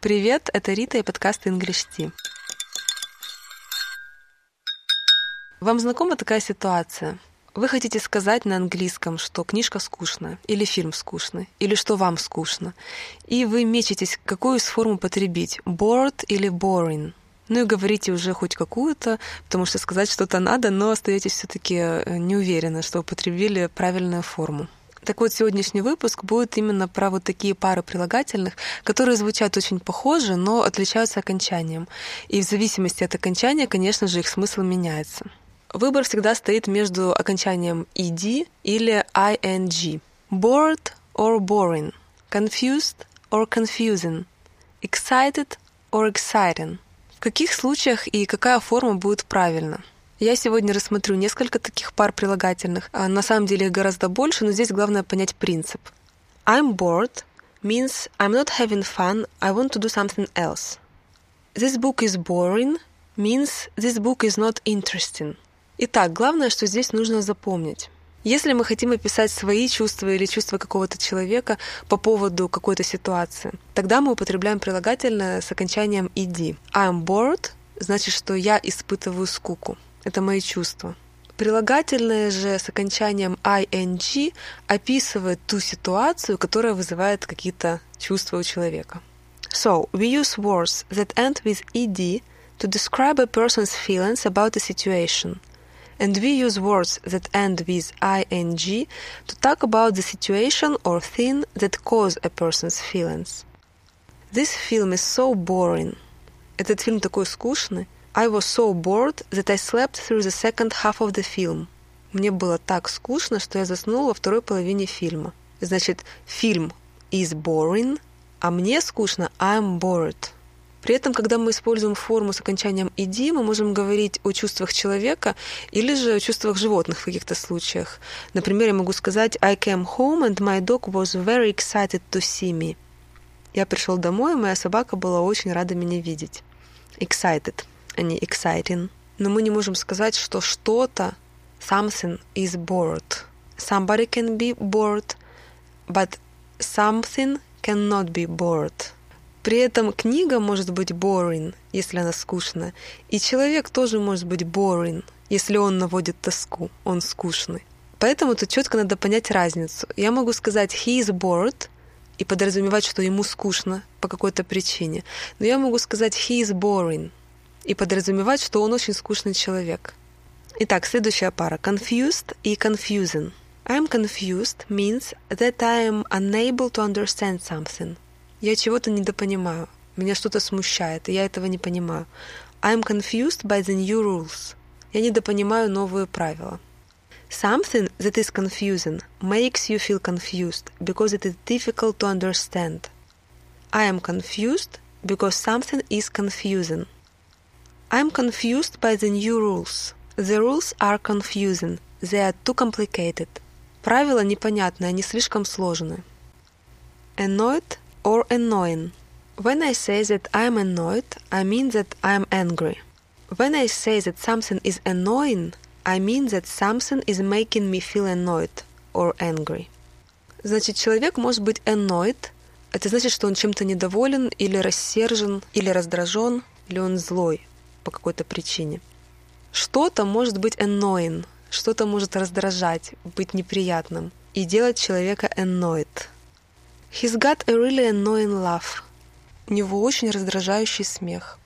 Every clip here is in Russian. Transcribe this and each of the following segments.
Привет, это Рита и подкаст English Tea. Вам знакома такая ситуация? Вы хотите сказать на английском, что книжка скучная, или фильм скучный, или что вам скучно, и вы мечетесь, какую из форм употребить, bored или boring. Ну и говорите уже хоть какую-то, потому что сказать что-то надо, но остаетесь все-таки э, не уверены, что употребили правильную форму. Так вот, сегодняшний выпуск будет именно про вот такие пары прилагательных, которые звучат очень похоже, но отличаются окончанием. И в зависимости от окончания, конечно же, их смысл меняется. Выбор всегда стоит между окончанием ed или ing. Bored or boring. Confused or confusing. Excited or exciting. В каких случаях и какая форма будет правильна? Я сегодня рассмотрю несколько таких пар прилагательных. А, на самом деле их гораздо больше, но здесь главное понять принцип. I'm bored means I'm not having fun, I want to do something else. This book is boring means this book is not interesting. Итак, главное, что здесь нужно запомнить. Если мы хотим описать свои чувства или чувства какого-то человека по поводу какой-то ситуации, тогда мы употребляем прилагательное с окончанием ed. I'm bored значит, что я испытываю скуку. Это мои чувства. Прилагательное же с окончанием ing описывает ту ситуацию, которая вызывает какие-то чувства у человека. So, we use words that end with ed to describe a person's feelings about a situation. And we use words that end with ing to talk about the situation or thing that cause a person's feelings. This film is so boring. Этот фильм такой скучный. I was so bored that I slept through the second half of the film. Мне было так скучно, что я заснул во второй половине фильма. Значит, фильм is boring, а мне скучно I'm bored. При этом, когда мы используем форму с окончанием «иди», мы можем говорить о чувствах человека или же о чувствах животных в каких-то случаях. Например, я могу сказать «I came home and my dog was very excited to see me». Я пришел домой, и моя собака была очень рада меня видеть. Excited а не exciting. Но мы не можем сказать, что что-то something is bored. Somebody can be bored, but something cannot be bored. При этом книга может быть boring, если она скучная, и человек тоже может быть boring, если он наводит тоску, он скучный. Поэтому тут четко надо понять разницу. Я могу сказать he is bored и подразумевать, что ему скучно по какой-то причине. Но я могу сказать he is boring, и подразумевать, что он очень скучный человек. Итак, следующая пара. Confused и confusing. I'm confused means that I am unable to understand something. Я чего-то недопонимаю. Меня что-то смущает, и я этого не понимаю. I'm confused by the new rules. Я недопонимаю новые правила. Something that is confusing makes you feel confused because it is difficult to understand. I am confused because something is confusing. I'm confused by the new rules. The rules are confusing. They are too complicated. Правила непонятны, они слишком сложны. Annoyed or annoying. When I say that I'm annoyed, I mean that I'm angry. When I say that something is annoying, I mean that something is making me feel annoyed or angry. Значит, человек может быть annoyed. Это значит, что он чем-то недоволен или рассержен, или раздражен, или он злой По какой-то причине. Что-то может быть annoying, что-то может раздражать, быть неприятным и делать человека annoyed. He's got a really annoying laugh. У него очень раздражающий смех.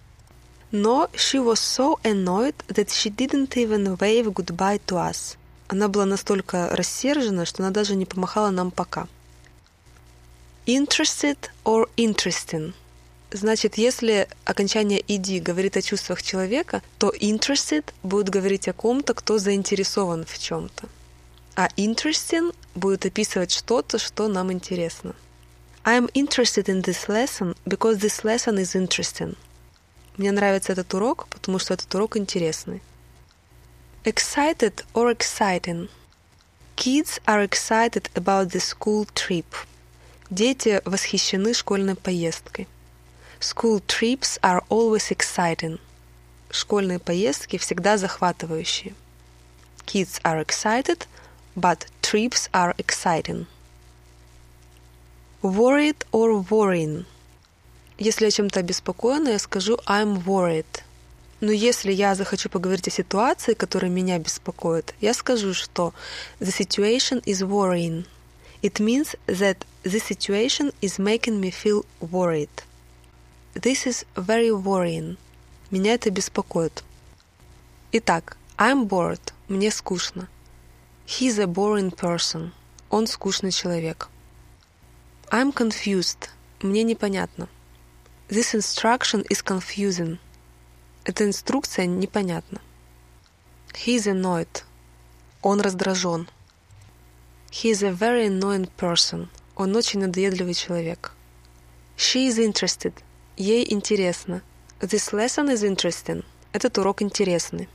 Но she was so annoyed that she didn't even wave goodbye to us. Она была настолько рассержена, что она даже не помахала нам пока. Interested or interesting – Значит, если окончание «иди» говорит о чувствах человека, то interested будет говорить о ком-то, кто заинтересован в чем-то. А interesting будет описывать что-то, что нам интересно. I am interested in this lesson because this lesson is interesting. Мне нравится этот урок, потому что этот урок интересный. Excited or exciting. Kids are excited about the school trip. Дети восхищены школьной поездкой. School trips are always exciting. Школьные поездки всегда захватывающие. Kids are excited, but trips are exciting. Worried or worrying. Если я чем-то обеспокоена, я скажу I'm worried. Но если я захочу поговорить о ситуации, которая меня беспокоит, я скажу, что the situation is worrying. It means that the situation is making me feel worried. This is very worrying. Меня это беспокоит. Итак, I'm bored. Мне скучно. He's a boring person. Он скучный человек. I'm confused. Мне непонятно. This instruction is confusing. Эта инструкция непонятна. He's annoyed. Он раздражен. He's a very annoying person. Он очень надоедливый человек. She is interested. Ей интересно. This lesson is interesting. Этот урок интересный.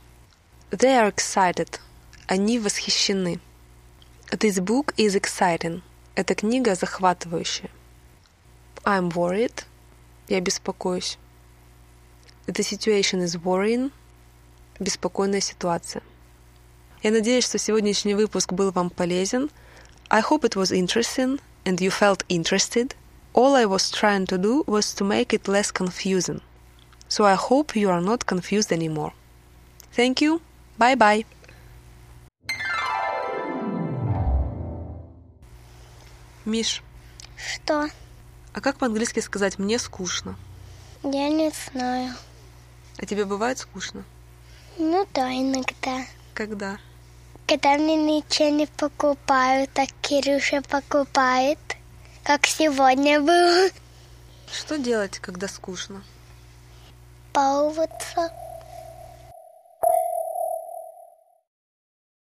They are excited. Они восхищены. This book is exciting. Эта книга захватывающая. I'm worried. Я беспокоюсь. The situation is worrying. Беспокойная ситуация. Я надеюсь, что сегодняшний выпуск был вам полезен. I hope it was interesting and you felt interested. All I was trying to do was to make it less confusing. So I hope you are not confused anymore. Thank you. Bye bye. Миш, Что? а как по-английски сказать «мне скучно»? Я не знаю. А тебе бывает скучно? Ну да, иногда. Когда? Когда мне ничего не покупают, так Кирюша покупает. Как сегодня было. Что делать, когда скучно? Баловаться.